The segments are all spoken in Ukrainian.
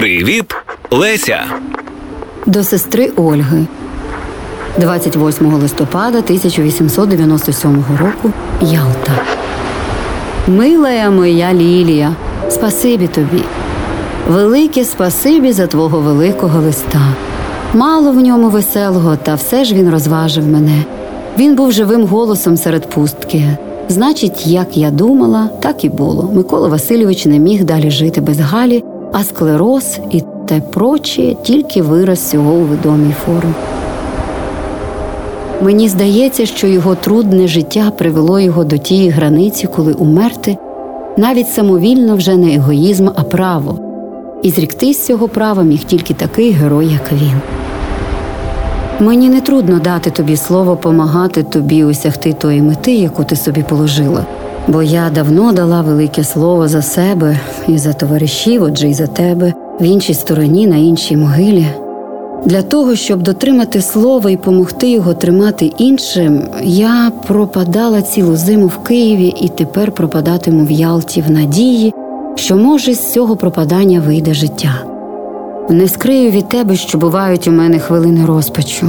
Привіт, Леся. До сестри Ольги. 28 листопада 1897 року Ялта. Милая моя Лілія, спасибі тобі. Велике спасибі за твого великого листа. Мало в ньому веселого, та все ж він розважив мене. Він був живим голосом серед пустки. Значить, як я думала, так і було. Микола Васильович не міг далі жити без Галі, а склероз і те проче тільки вираз цього у відомій формі. Мені здається, що його трудне життя привело його до тієї границі, коли умерти навіть самовільно вже не егоїзм, а право. І зріктись цього права міг тільки такий герой, як він. Мені не трудно дати тобі слово помагати тобі осягти тої мети, яку ти собі положила, бо я давно дала велике слово за себе і за товаришів, отже, і за тебе в іншій стороні, на іншій могилі. Для того, щоб дотримати слова і помогти його тримати іншим, я пропадала цілу зиму в Києві і тепер пропадатиму в Ялті в надії, що, може, з цього пропадання вийде життя. Не скрию від тебе, що бувають у мене хвилини розпачу,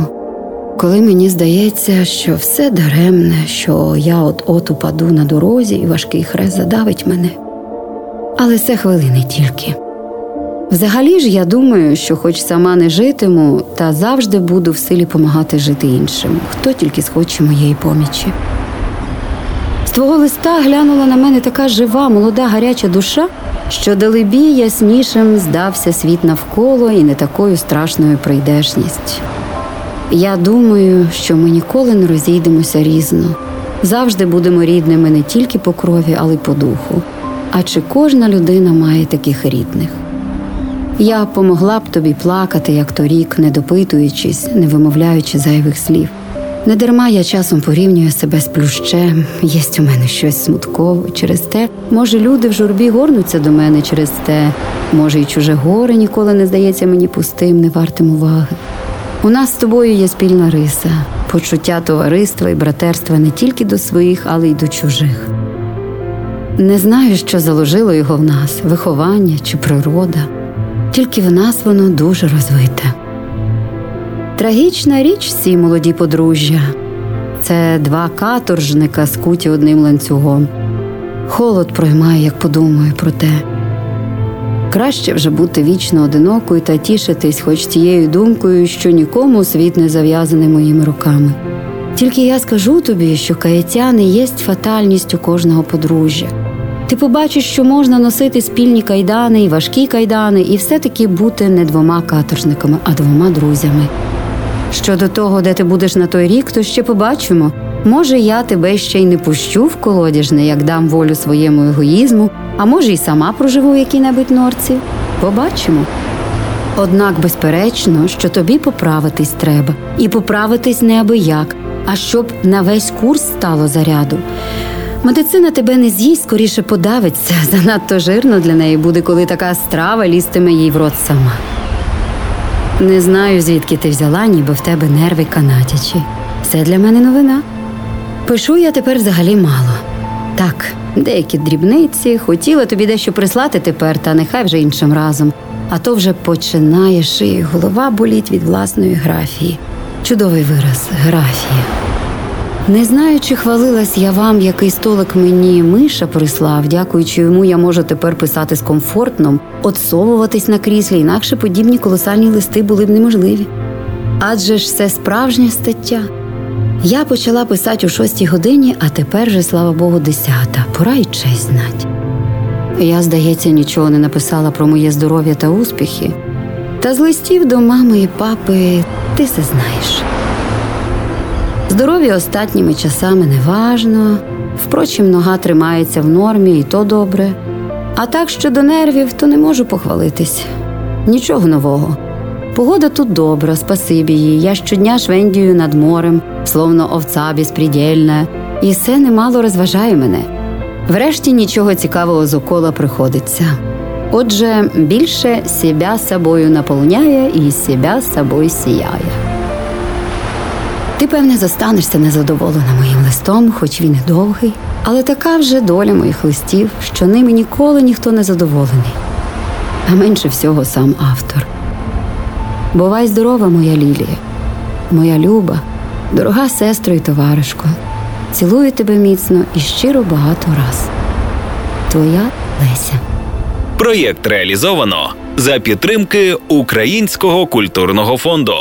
коли мені здається, що все даремне, що я от от упаду на дорозі і важкий хрест задавить мене. Але це хвилини тільки. Взагалі ж я думаю, що хоч сама не житиму, та завжди буду в силі помагати жити іншим, хто тільки схоче моєї помічі. З твого листа глянула на мене така жива, молода, гаряча душа, що далебі яснішим здався світ навколо і не такою страшною прийдешність. Я думаю, що ми ніколи не розійдемося різно, завжди будемо рідними не тільки по крові, але й по духу. А чи кожна людина має таких рідних? Я помогла б тобі плакати, як торік, не допитуючись, не вимовляючи зайвих слів. Не дарма я часом порівнюю себе з плющем, єсть у мене щось смуткове. Через те, може, люди в журбі горнуться до мене через те, може, й чуже горе ніколи не здається мені пустим, не вартим уваги. У нас з тобою є спільна риса, почуття товариства і братерства не тільки до своїх, але й до чужих. Не знаю, що заложило його в нас виховання чи природа, тільки в нас воно дуже розвите. Трагічна річ ці молоді подружжя це два каторжника, скуті одним ланцюгом. Холод проймає, як подумаю про те. Краще вже бути вічно одинокою та тішитись, хоч тією думкою, що нікому світ не зав'язаний моїми руками. Тільки я скажу тобі, що каяття не єсть фатальністю кожного подружжя. Ти побачиш, що можна носити спільні кайдани і важкі кайдани, і все-таки бути не двома каторжниками, а двома друзями. Щодо того, де ти будеш на той рік, то ще побачимо. Може, я тебе ще й не пущу в колодяжне, як дам волю своєму егоїзму, а може, й сама проживу в якій-небудь норці. Побачимо. Однак, безперечно, що тобі поправитись треба, і поправитись не аби як, а щоб на весь курс стало заряду. Медицина тебе не з'їсть, скоріше подавиться. Занадто жирно для неї буде, коли така страва лізтиме їй в рот сама. Не знаю, звідки ти взяла, ніби в тебе нерви канатячі. Це для мене новина. Пишу я тепер взагалі мало. Так, деякі дрібниці, хотіла тобі дещо прислати тепер, та нехай вже іншим разом. А то вже починає шиї, голова боліть від власної графії. Чудовий вираз графія. Не знаю, чи хвалилась я вам, який столик мені миша прислав, дякуючи йому, я можу тепер писати з комфортном, отсовуватись на кріслі, інакше подібні колосальні листи були б неможливі. Адже ж це справжня стаття. Я почала писати у шостій годині, а тепер же, слава Богу, десята. Пора й честь знать. Я, здається, нічого не написала про моє здоров'я та успіхи. Та з листів до мами і папи ти все знаєш. Здоров'я останніми часами неважно. Впрочем, нога тримається в нормі, і то добре. А так щодо нервів, то не можу похвалитись. Нічого нового. Погода тут добра, спасибі їй. Я щодня швендію над морем, словно овца безпредельна, і все немало розважає мене. Врешті нічого цікавого з окола приходиться. Отже, більше себя собою наповняє і себя собою сіяє. Ти, певне, зостанешся незадоволена моїм листом, хоч він і довгий, але така вже доля моїх листів, що ними ніколи ніхто не задоволений. а менше всього сам автор. Бувай здорова, моя Лілія, моя люба, дорога сестро і товаришко. Цілую тебе міцно і щиро багато раз. Твоя Леся. Проєкт реалізовано за підтримки Українського культурного фонду.